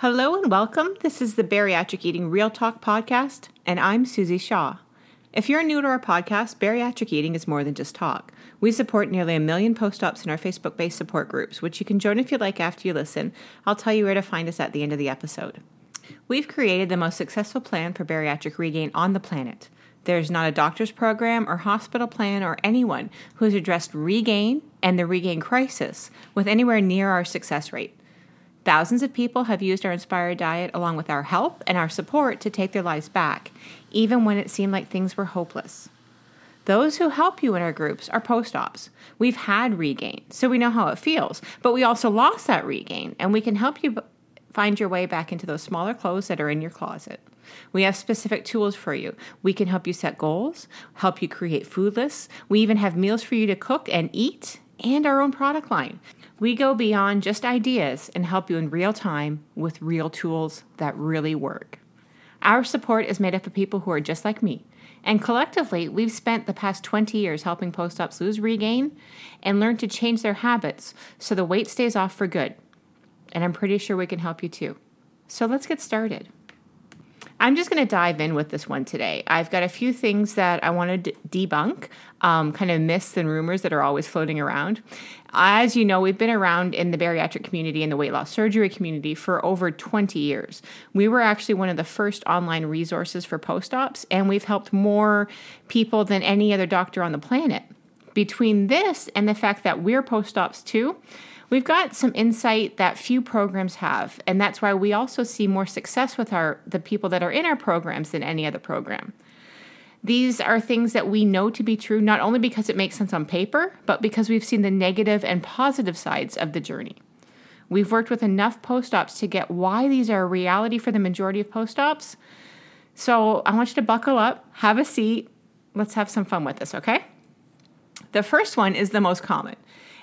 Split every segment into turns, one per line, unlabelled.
Hello and welcome. This is the Bariatric Eating Real Talk podcast, and I'm Susie Shaw. If you're new to our podcast, bariatric eating is more than just talk. We support nearly a million post ops in our Facebook based support groups, which you can join if you like after you listen. I'll tell you where to find us at the end of the episode. We've created the most successful plan for bariatric regain on the planet. There's not a doctor's program or hospital plan or anyone who has addressed regain and the regain crisis with anywhere near our success rate. Thousands of people have used our Inspire Diet along with our help and our support to take their lives back, even when it seemed like things were hopeless. Those who help you in our groups are post ops. We've had regain, so we know how it feels, but we also lost that regain, and we can help you find your way back into those smaller clothes that are in your closet. We have specific tools for you. We can help you set goals, help you create food lists. We even have meals for you to cook and eat, and our own product line. We go beyond just ideas and help you in real time with real tools that really work. Our support is made up of people who are just like me. And collectively, we've spent the past 20 years helping post ops lose regain and learn to change their habits so the weight stays off for good. And I'm pretty sure we can help you too. So let's get started. I'm just going to dive in with this one today. I've got a few things that I want to d- debunk, um, kind of myths and rumors that are always floating around. As you know, we've been around in the bariatric community and the weight loss surgery community for over 20 years. We were actually one of the first online resources for post ops, and we've helped more people than any other doctor on the planet. Between this and the fact that we're post ops too, We've got some insight that few programs have, and that's why we also see more success with our the people that are in our programs than any other program. These are things that we know to be true not only because it makes sense on paper, but because we've seen the negative and positive sides of the journey. We've worked with enough post ops to get why these are a reality for the majority of post ops. So I want you to buckle up, have a seat, let's have some fun with this, okay? The first one is the most common.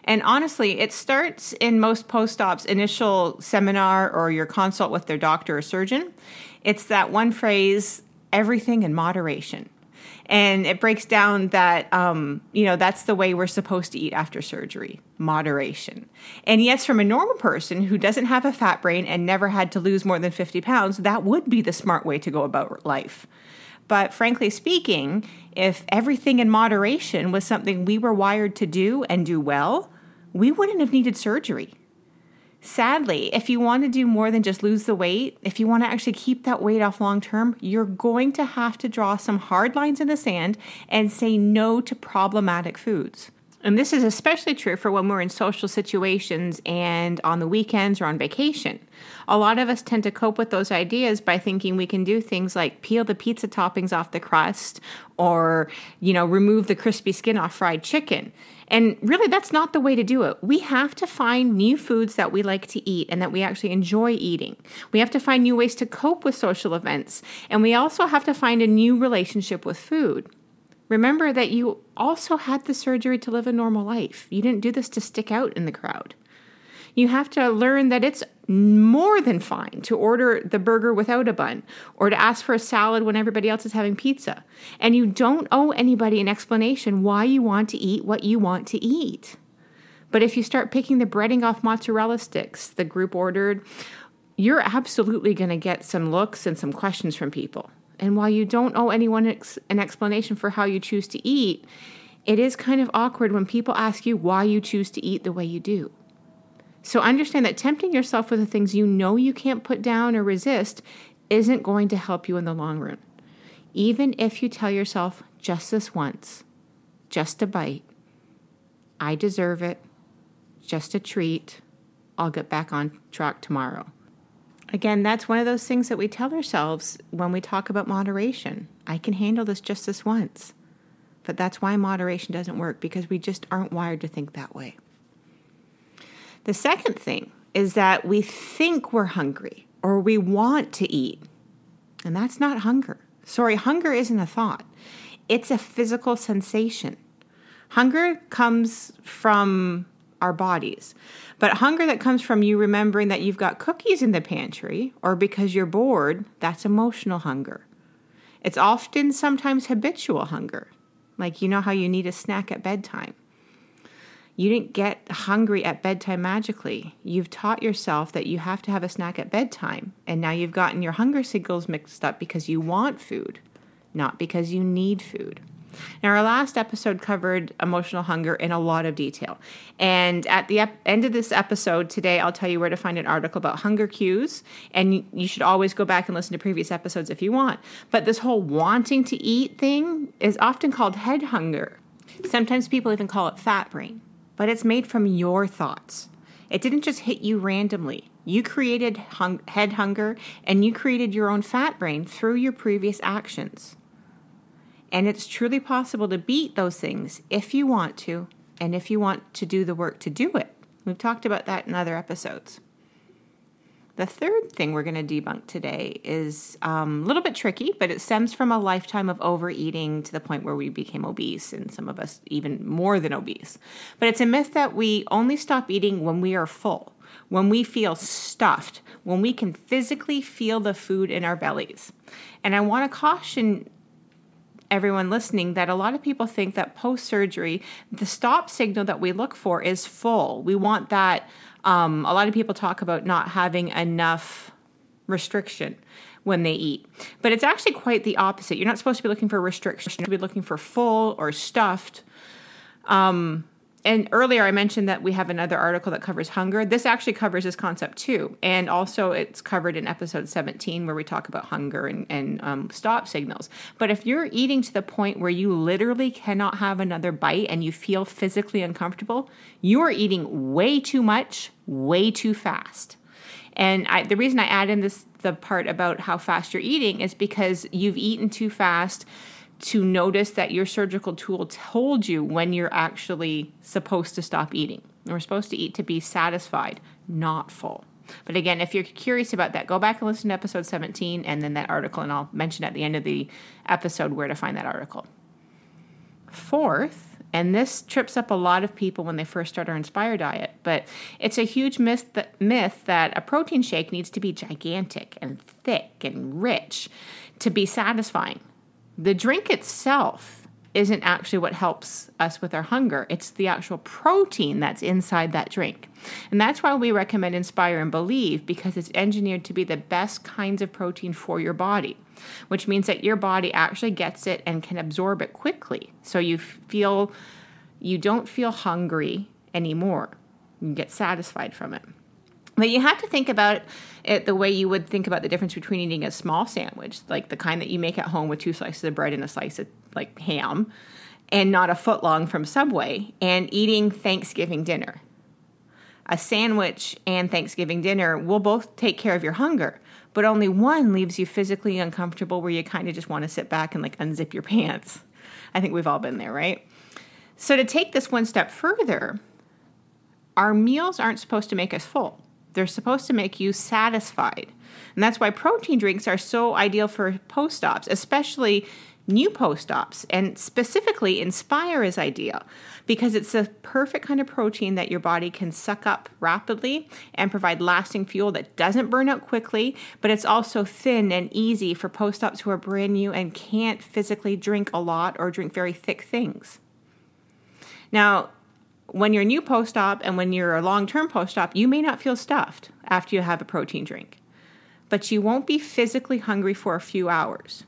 And honestly, it starts in most post ops initial seminar or your consult with their doctor or surgeon. It's that one phrase, everything in moderation. And it breaks down that, um, you know, that's the way we're supposed to eat after surgery moderation. And yes, from a normal person who doesn't have a fat brain and never had to lose more than 50 pounds, that would be the smart way to go about life. But frankly speaking, if everything in moderation was something we were wired to do and do well, we wouldn't have needed surgery. Sadly, if you want to do more than just lose the weight, if you want to actually keep that weight off long term, you're going to have to draw some hard lines in the sand and say no to problematic foods. And this is especially true for when we're in social situations and on the weekends or on vacation. A lot of us tend to cope with those ideas by thinking we can do things like peel the pizza toppings off the crust or, you know, remove the crispy skin off fried chicken. And really, that's not the way to do it. We have to find new foods that we like to eat and that we actually enjoy eating. We have to find new ways to cope with social events. And we also have to find a new relationship with food. Remember that you also had the surgery to live a normal life. You didn't do this to stick out in the crowd. You have to learn that it's more than fine to order the burger without a bun or to ask for a salad when everybody else is having pizza. And you don't owe anybody an explanation why you want to eat what you want to eat. But if you start picking the breading off mozzarella sticks the group ordered, you're absolutely going to get some looks and some questions from people. And while you don't owe anyone ex- an explanation for how you choose to eat, it is kind of awkward when people ask you why you choose to eat the way you do. So understand that tempting yourself with the things you know you can't put down or resist isn't going to help you in the long run. Even if you tell yourself just this once, just a bite, I deserve it, just a treat, I'll get back on track tomorrow. Again, that's one of those things that we tell ourselves when we talk about moderation. I can handle this just this once. But that's why moderation doesn't work because we just aren't wired to think that way. The second thing is that we think we're hungry or we want to eat. And that's not hunger. Sorry, hunger isn't a thought, it's a physical sensation. Hunger comes from our bodies. But hunger that comes from you remembering that you've got cookies in the pantry or because you're bored, that's emotional hunger. It's often sometimes habitual hunger, like you know how you need a snack at bedtime. You didn't get hungry at bedtime magically. You've taught yourself that you have to have a snack at bedtime. And now you've gotten your hunger signals mixed up because you want food, not because you need food. Now, our last episode covered emotional hunger in a lot of detail. And at the ep- end of this episode today, I'll tell you where to find an article about hunger cues. And you should always go back and listen to previous episodes if you want. But this whole wanting to eat thing is often called head hunger. Sometimes people even call it fat brain, but it's made from your thoughts. It didn't just hit you randomly. You created hung- head hunger and you created your own fat brain through your previous actions. And it's truly possible to beat those things if you want to, and if you want to do the work to do it. We've talked about that in other episodes. The third thing we're going to debunk today is um, a little bit tricky, but it stems from a lifetime of overeating to the point where we became obese, and some of us even more than obese. But it's a myth that we only stop eating when we are full, when we feel stuffed, when we can physically feel the food in our bellies. And I want to caution everyone listening that a lot of people think that post surgery, the stop signal that we look for is full. We want that. Um, a lot of people talk about not having enough restriction when they eat. But it's actually quite the opposite. You're not supposed to be looking for restriction, you should be looking for full or stuffed. Um, and earlier I mentioned that we have another article that covers hunger. This actually covers this concept too. And also it's covered in episode 17 where we talk about hunger and, and um, stop signals. But if you're eating to the point where you literally cannot have another bite and you feel physically uncomfortable, you are eating way too much, way too fast. And I, the reason I add in this the part about how fast you're eating is because you've eaten too fast to notice that your surgical tool told you when you're actually supposed to stop eating. We're supposed to eat to be satisfied, not full. But again, if you're curious about that, go back and listen to episode 17 and then that article, and I'll mention at the end of the episode where to find that article. Fourth, and this trips up a lot of people when they first start our Inspire diet, but it's a huge myth that, myth that a protein shake needs to be gigantic and thick and rich to be satisfying. The drink itself isn't actually what helps us with our hunger. It's the actual protein that's inside that drink. And that's why we recommend Inspire and Believe because it's engineered to be the best kinds of protein for your body, which means that your body actually gets it and can absorb it quickly. So you feel you don't feel hungry anymore. You get satisfied from it. But you have to think about it the way you would think about the difference between eating a small sandwich, like the kind that you make at home with two slices of bread and a slice of like ham, and not a foot long from Subway, and eating Thanksgiving dinner. A sandwich and Thanksgiving dinner will both take care of your hunger, but only one leaves you physically uncomfortable where you kind of just want to sit back and like unzip your pants. I think we've all been there, right? So, to take this one step further, our meals aren't supposed to make us full. They're supposed to make you satisfied. And that's why protein drinks are so ideal for post ops, especially new post ops. And specifically, Inspire is ideal because it's the perfect kind of protein that your body can suck up rapidly and provide lasting fuel that doesn't burn out quickly, but it's also thin and easy for post ops who are brand new and can't physically drink a lot or drink very thick things. Now, when you're new post op and when you're a long term post op, you may not feel stuffed after you have a protein drink, but you won't be physically hungry for a few hours.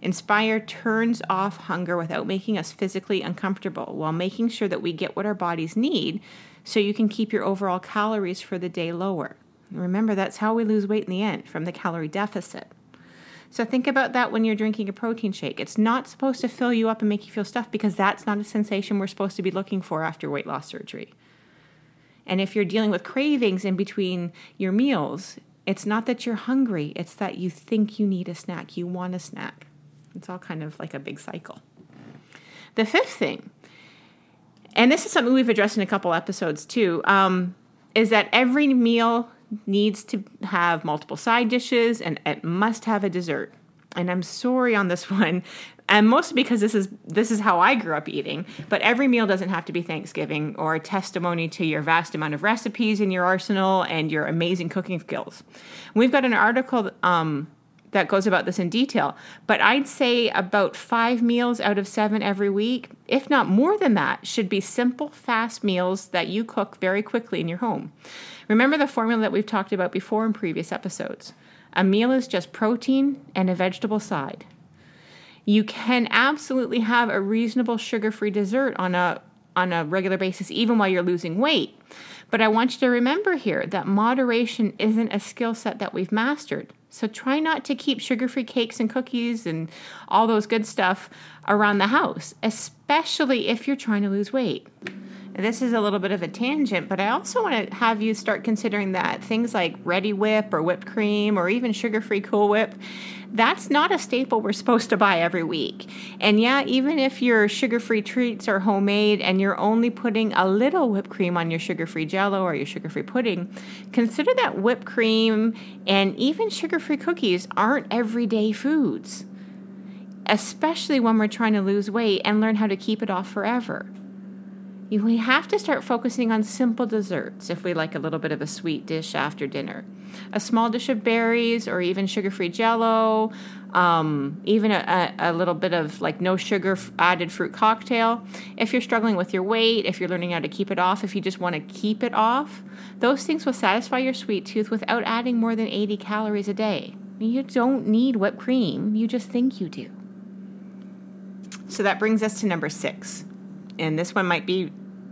Inspire turns off hunger without making us physically uncomfortable while making sure that we get what our bodies need so you can keep your overall calories for the day lower. Remember, that's how we lose weight in the end from the calorie deficit. So think about that when you're drinking a protein shake. It's not supposed to fill you up and make you feel stuffed because that's not a sensation we're supposed to be looking for after weight loss surgery. And if you're dealing with cravings in between your meals, it's not that you're hungry, it's that you think you need a snack, you want a snack. It's all kind of like a big cycle. The fifth thing, and this is something we've addressed in a couple episodes too, um, is that every meal needs to have multiple side dishes and it must have a dessert. And I'm sorry on this one, and mostly because this is this is how I grew up eating. But every meal doesn't have to be Thanksgiving or a testimony to your vast amount of recipes in your arsenal and your amazing cooking skills. We've got an article um, that goes about this in detail, but I'd say about five meals out of seven every week, if not more than that, should be simple, fast meals that you cook very quickly in your home. Remember the formula that we've talked about before in previous episodes. A meal is just protein and a vegetable side. You can absolutely have a reasonable sugar-free dessert on a on a regular basis even while you're losing weight. But I want you to remember here that moderation isn't a skill set that we've mastered. So try not to keep sugar free cakes and cookies and all those good stuff around the house, especially if you're trying to lose weight. This is a little bit of a tangent, but I also want to have you start considering that things like Reddi-wip or whipped cream or even sugar free Cool Whip that's not a staple we're supposed to buy every week. And yeah, even if your sugar free treats are homemade and you're only putting a little whipped cream on your sugar free jello or your sugar free pudding, consider that whipped cream and even sugar free cookies aren't everyday foods, especially when we're trying to lose weight and learn how to keep it off forever. We have to start focusing on simple desserts if we like a little bit of a sweet dish after dinner. A small dish of berries or even sugar free jello, um, even a, a, little bit of like no sugar added fruit cocktail. If you're struggling with your weight, if you're learning how to keep it off, if you just want to keep it off, those things will satisfy your sweet tooth without adding more than 80 calories a day. You don't need whipped cream, you just think you do. So that brings us to number six and this one might be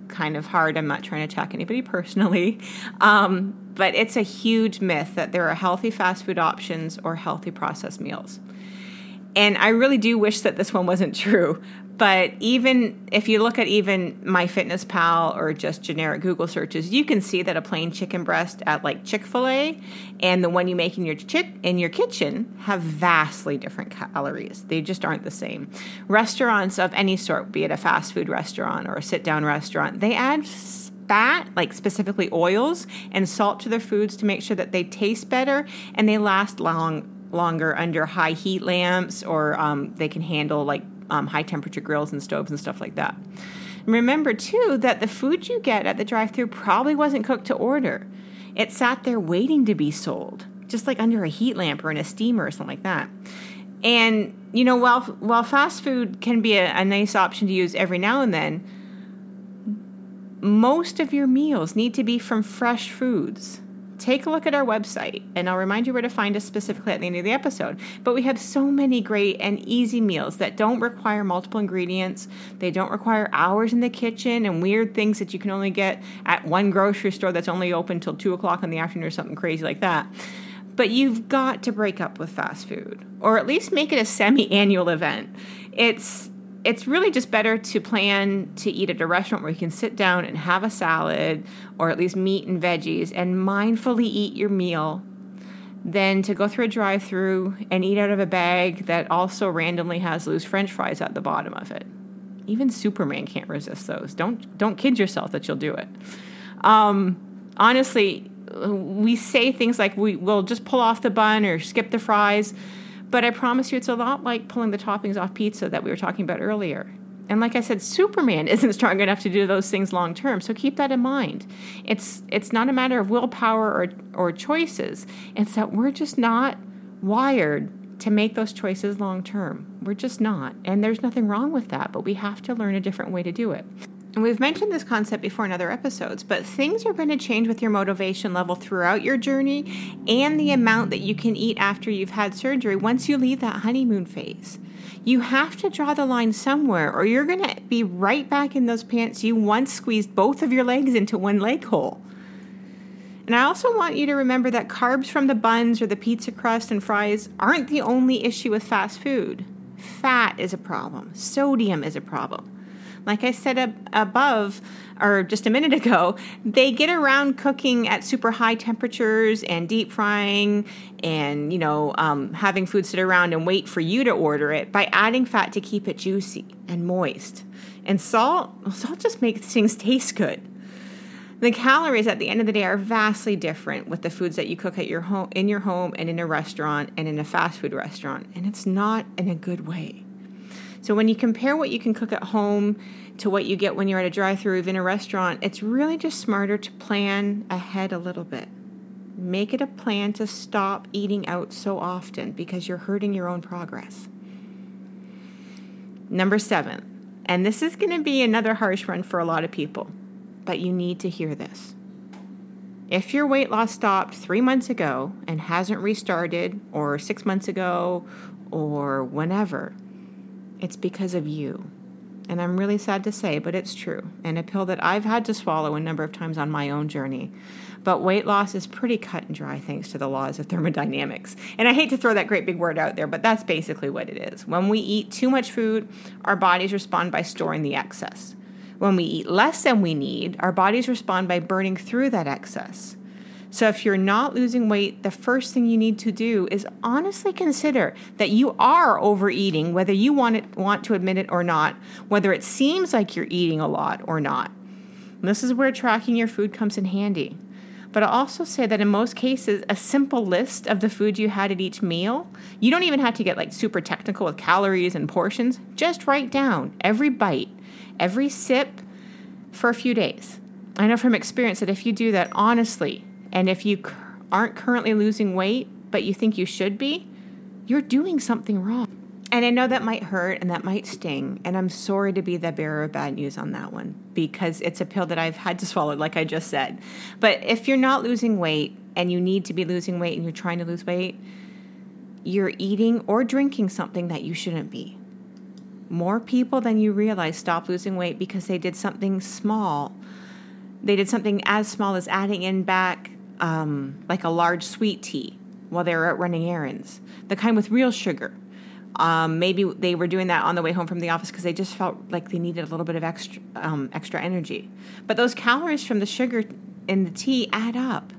kind of hard. I'm not trying to attack anybody personally. Um, but it's a huge myth that there are healthy fast food options or healthy processed meals. And I really do wish that this one wasn't true. But even if you look at even MyFitnessPal or just generic Google searches, you can see that a plain chicken breast at like Chick Fil A and the one you make in your in your kitchen have vastly different calories. They just aren't the same. Restaurants of any sort, be it a fast food restaurant or a sit down restaurant, they add fat, like specifically oils and salt to their foods to make sure that they taste better and they last long longer under high heat lamps or um, they can handle like um, high temperature grills and stoves and stuff like that. Remember, too, that the food you get at the drive through probably wasn't cooked to order. It sat there waiting to be sold, just like under a heat lamp or in a steamer or something like that. And, you know, while, while fast food can be a, a nice option to use every now and then, most of your meals need to be from fresh foods take a look at our website, and I'll remind you where to find us specifically at the end of the episode. But we have so many great and easy meals that don't require multiple ingredients. They don't require hours in the kitchen and weird things that you can only get at one grocery store that's only open till two o'clock in the afternoon or something crazy like that. But you've got to break up with fast food, or at least make it a semi annual event. It's it's really just better to plan to eat at a restaurant where you can sit down and have a salad or at least meat and veggies and mindfully eat your meal than to go through a drive through and eat out of a bag that also randomly has loose french fries at the bottom of it. Even Superman can't resist those. Don't don't kid yourself that you'll do it. Um, honestly, we say things like we will just pull off the bun or skip the fries but I promise you, it's a lot like pulling the toppings off pizza that we were talking about earlier. And like I said, Superman isn't strong enough to do those things long term. So keep that in mind. It's it's not a matter of willpower or or choices. It's that we're just not wired to make those choices long term. We're just not. And there's nothing wrong with that, but we have to learn a different way to do it. And we've mentioned this concept before in other episodes, but things are going to change with your motivation level throughout your journey and the amount that you can eat after you've had surgery once you leave that honeymoon phase. You have to draw the line somewhere, or you're going to be right back in those pants you once squeezed both of your legs into one leg hole. And I also want you to remember that carbs from the buns or the pizza crust and fries aren't the only issue with fast food. Fat is a problem, sodium is a problem. Like I said ab- above, or just a minute ago, they get around cooking at super high temperatures and deep frying and, you know, um, having food sit around and wait for you to order it by adding fat to keep it juicy and moist. And salt, well, salt just makes things taste good. The calories at the end of the day are vastly different with the foods that you cook at your home, in your home, and in a restaurant and in a fast food restaurant, and it's not in a good way. So when you compare what you can cook at home to what you get when you're at a drive-through in a restaurant, it's really just smarter to plan ahead a little bit. Make it a plan to stop eating out so often because you're hurting your own progress. Number seven, and this is going to be another harsh one for a lot of people, but you need to hear this. If your weight loss stopped three months ago and hasn't restarted, or six months ago, or whenever, it's because of you. And I'm really sad to say, but it's true. And a pill that I've had to swallow a number of times on my own journey. But weight loss is pretty cut and dry thanks to the laws of thermodynamics. And I hate to throw that great big word out there, but that's basically what it is. When we eat too much food, our bodies respond by storing the excess. When we eat less than we need, our bodies respond by burning through that excess. So, if you're not losing weight, the first thing you need to do is honestly consider that you are overeating, whether you want, it, want to admit it or not, whether it seems like you're eating a lot or not. And this is where tracking your food comes in handy. But I'll also say that in most cases, a simple list of the food you had at each meal, you don't even have to get like super technical with calories and portions. Just write down every bite, every sip for a few days. I know from experience that if you do that honestly, and if you aren't currently losing weight, but you think you should be, you're doing something wrong. And I know that might hurt and that might sting. And I'm sorry to be the bearer of bad news on that one because it's a pill that I've had to swallow, like I just said. But if you're not losing weight and you need to be losing weight and you're trying to lose weight, you're eating or drinking something that you shouldn't be. More people than you realize stop losing weight because they did something small. They did something as small as adding in back um, like a large sweet tea while they were out running errands, the kind with real sugar. Um, maybe they were doing that on the way home from the office because they just felt like they needed a little bit of extra um, extra energy. But those calories from the sugar in the tea add up.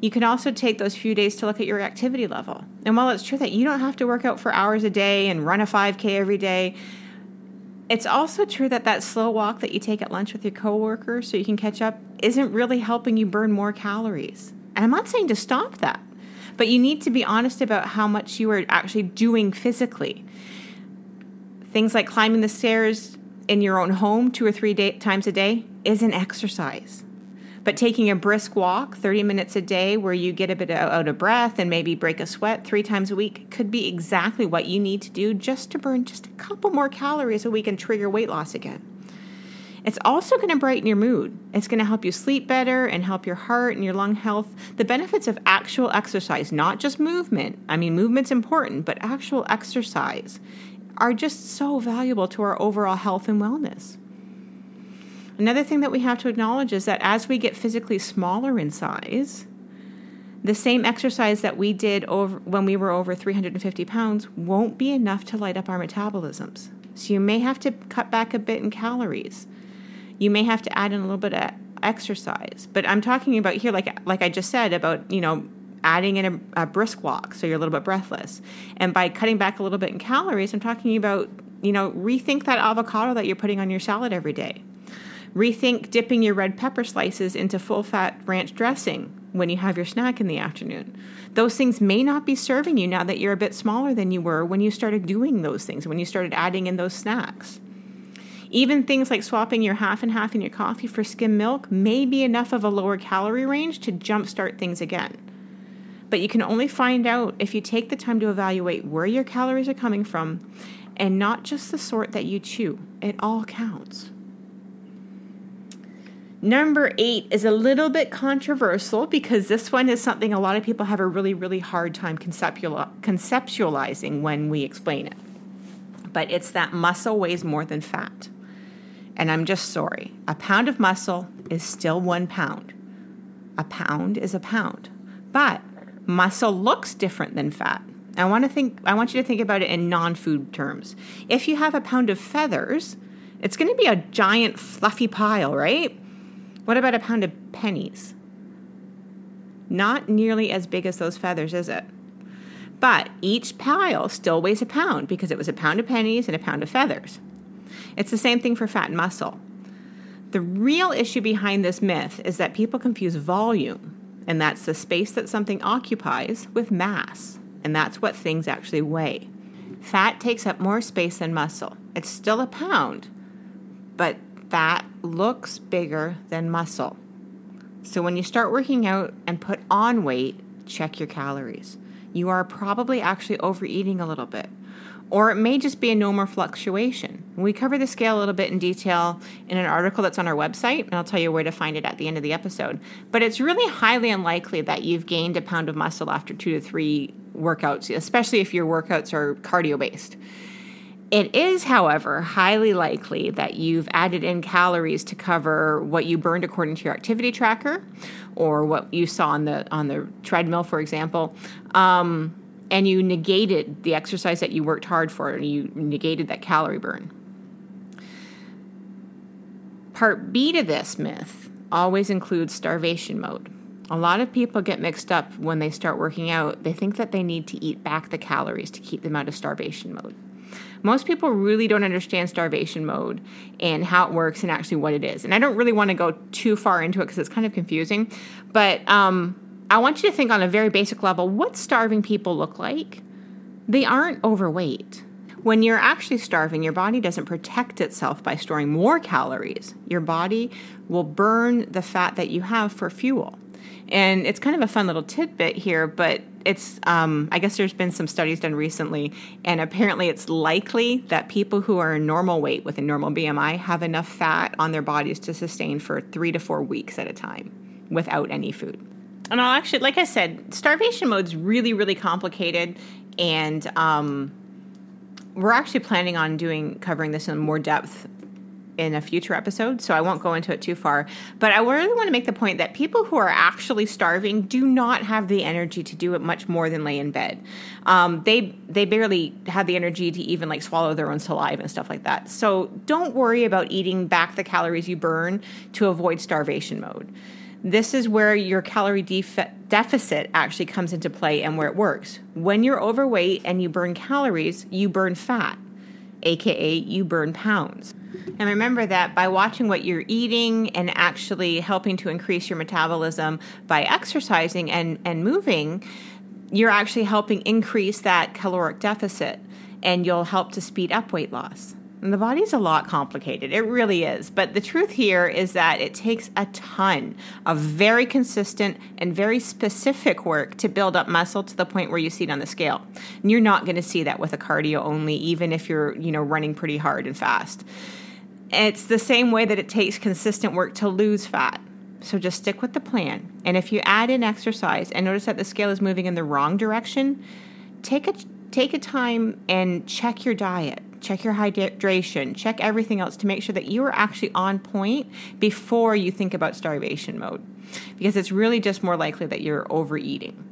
You can also take those few days to look at your activity level. And while it's true that you don't have to work out for hours a day and run a 5K every day, it's also true that that slow walk that you take at lunch with your coworker so you can catch up isn't really helping you burn more calories. And I'm not saying to stop that, but you need to be honest about how much you are actually doing physically. Things like climbing the stairs in your own home two or three day- times a day is an exercise. But taking a brisk walk 30 minutes a day where you get a bit out of breath and maybe break a sweat three times a week could be exactly what you need to do just to burn just a couple more calories a week and trigger weight loss again. It's also going to brighten your mood. It's going to help you sleep better and help your heart and your lung health. The benefits of actual exercise, not just movement. I mean, movement's important, but actual exercise are just so valuable to our overall health and wellness. Another thing that we have to acknowledge is that as we get physically smaller in size, the same exercise that we did over when we were over 350 pounds won't be enough to light up our metabolisms. So you may have to cut back a bit in calories. You may have to add in a little bit of exercise. But I'm talking about here, like like I just said, about you know adding in a, a brisk walk so you're a little bit breathless. And by cutting back a little bit in calories, I'm talking about you know rethink that avocado that you're putting on your salad every day Rethink dipping your red pepper slices into full fat ranch dressing when you have your snack in the afternoon. Those things may not be serving you now that you're a bit smaller than you were when you started doing those things, when you started adding in those snacks. Even things like swapping your half and half in your coffee for skim milk may be enough of a lower calorie range to jumpstart things again. But you can only find out if you take the time to evaluate where your calories are coming from and not just the sort that you chew. It all counts. Number eight is a little bit controversial because this one is something a lot of people have a really, really hard time conceptualizing when we explain it. But it's that muscle weighs more than fat. And I'm just sorry. A pound of muscle is still one pound. A pound is a pound. But muscle looks different than fat. I want to think I want you to think about it in non-food terms. If you have a pound of feathers, it's going to be a giant fluffy pile, right? What about a pound of pennies? Not nearly as big as those feathers, is it? But each pile still weighs a pound because it was a pound of pennies and a pound of feathers. It's the same thing for fat and muscle. The real issue behind this myth is that people confuse volume, and that's the space that something occupies, with mass, and that's what things actually weigh. Fat takes up more space than muscle. It's still a pound, but fat looks bigger than muscle. So when you start working out and put on weight, check your calories. You are probably actually overeating a little bit. Or it may just be a normal fluctuation. We cover the scale a little bit in detail in an article that's on our website, and I'll tell you where to find it at the end of the episode. But it's really highly unlikely that you've gained a pound of muscle after two to three workouts, especially if your workouts are cardio based. It is, however, highly likely that you've added in calories to cover what you burned according to your activity tracker, or what you saw on the on the treadmill, for example, um, and you negated the exercise that you worked hard for, and you negated that calorie burn. Part B to this myth always includes starvation mode. A lot of people get mixed up when they start working out. They think that they need to eat back the calories to keep them out of starvation mode. Most people really don't understand starvation mode and how it works and actually what it is. And I don't really want to go too far into it because it's kind of confusing. But um, I want you to think on a very basic level what starving people look like. They aren't overweight. When you're actually starving, your body doesn't protect itself by storing more calories. Your body will burn the fat that you have for fuel. And it's kind of a fun little tidbit here, but it's, um, I guess there's been some studies done recently, and apparently it's likely that people who are in normal weight with a normal BMI have enough fat on their bodies to sustain for three to four weeks at a time without any food. And I'll actually, like I said, starvation mode's really, really complicated, and um, we're actually planning on doing covering this in more depth in a future episode, so I won't go into it too far. But I really want to make the point that people who are actually starving do not have the energy to do it much more than lay in bed. Um, they they barely have the energy to even like swallow their own saliva and stuff like that. So don't worry about eating back the calories you burn to avoid starvation mode. This is where your calorie def- deficit actually comes into play and where it works. When you're overweight and you burn calories, you burn fat, aka you burn pounds. And remember that by watching what you're eating and actually helping to increase your metabolism by exercising and, and moving, you're actually helping increase that caloric deficit and you'll help to speed up weight loss. And the body's a lot complicated. It really is. But the truth here is that it takes a ton of very consistent and very specific work to build up muscle to the point where you see it on the scale. And you're not going to see that with a cardio only, even if you're, you know, running pretty hard and fast. It's the same way that it takes consistent work to lose fat. So just stick with the plan. And if you add in exercise and notice that the scale is moving in the wrong direction, take a take a time and check your diet check your hydration, check everything else to make sure that you are actually on point before you think about starvation mode. Because it's really just more likely that you're overeating.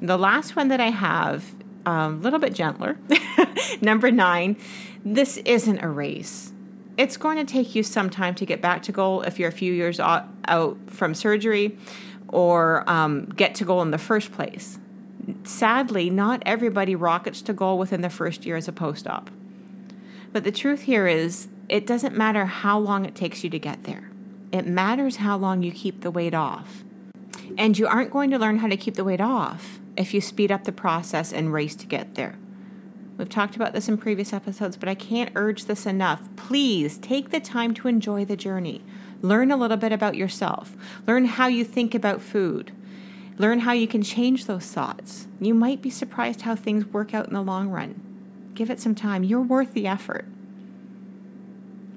The last one that I have, a little bit gentler, number nine, this isn't a race. It's going to take you some time to get back to goal if you're a few years out from surgery or um, get to goal in the first place sadly, not everybody rockets to goal within the first year as a post op. But the truth here is, it doesn't matter how long it takes you to get there. It matters how long you keep the weight off. And you aren't going to learn how to keep the weight off if you speed up the process and race to get there. We've talked about this in previous episodes, but I can't urge this enough. Please take the time to enjoy the journey. Learn a little bit about yourself. Learn how you think about food. Learn how you can change those thoughts. You might be surprised how things work out in the long run. Give it some time. You're worth the effort.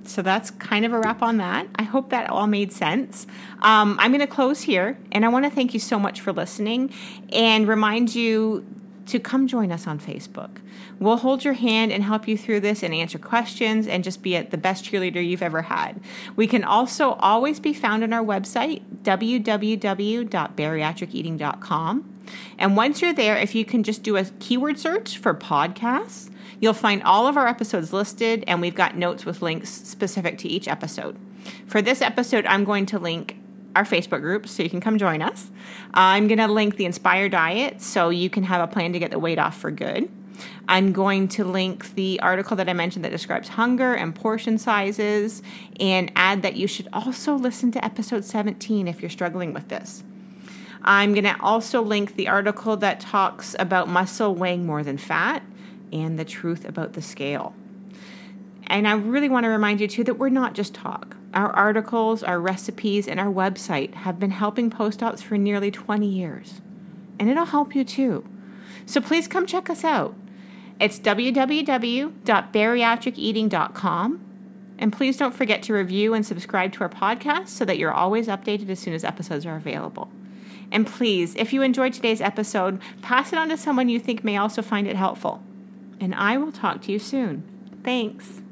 So that's kind of a wrap on that. I hope that all made sense. Um, I'm going to close here, and I want to thank you so much for listening and remind you to come join us on Facebook. We'll hold your hand and help you through this and answer questions and just be the best cheerleader you've ever had. We can also always be found on our website, www.bariatriceating.com. And once you're there, if you can just do a keyword search for podcasts, you'll find all of our episodes listed, and we've got notes with links specific to each episode. For this episode, I'm going to link our Facebook group so you can come join us. I'm going to link the Inspire Diet so you can have a plan to get the weight off for good. I'm going to link the article that I mentioned that describes hunger and portion sizes and add that you should also listen to episode 17 if you're struggling with this. I'm going to also link the article that talks about muscle weighing more than fat and the truth about the scale. And I really want to remind you too that we're not just talk Our articles, our recipes, and our website have been helping post ops for nearly 20 years. And it'll help you too. So please come check us out. It's www.bariatriceating.com. And please don't forget to review and subscribe to our podcast so that you're always updated as soon as episodes are available. And please, if you enjoyed today's episode, pass it on to someone you think may also find it helpful. And I will talk to you soon. Thanks.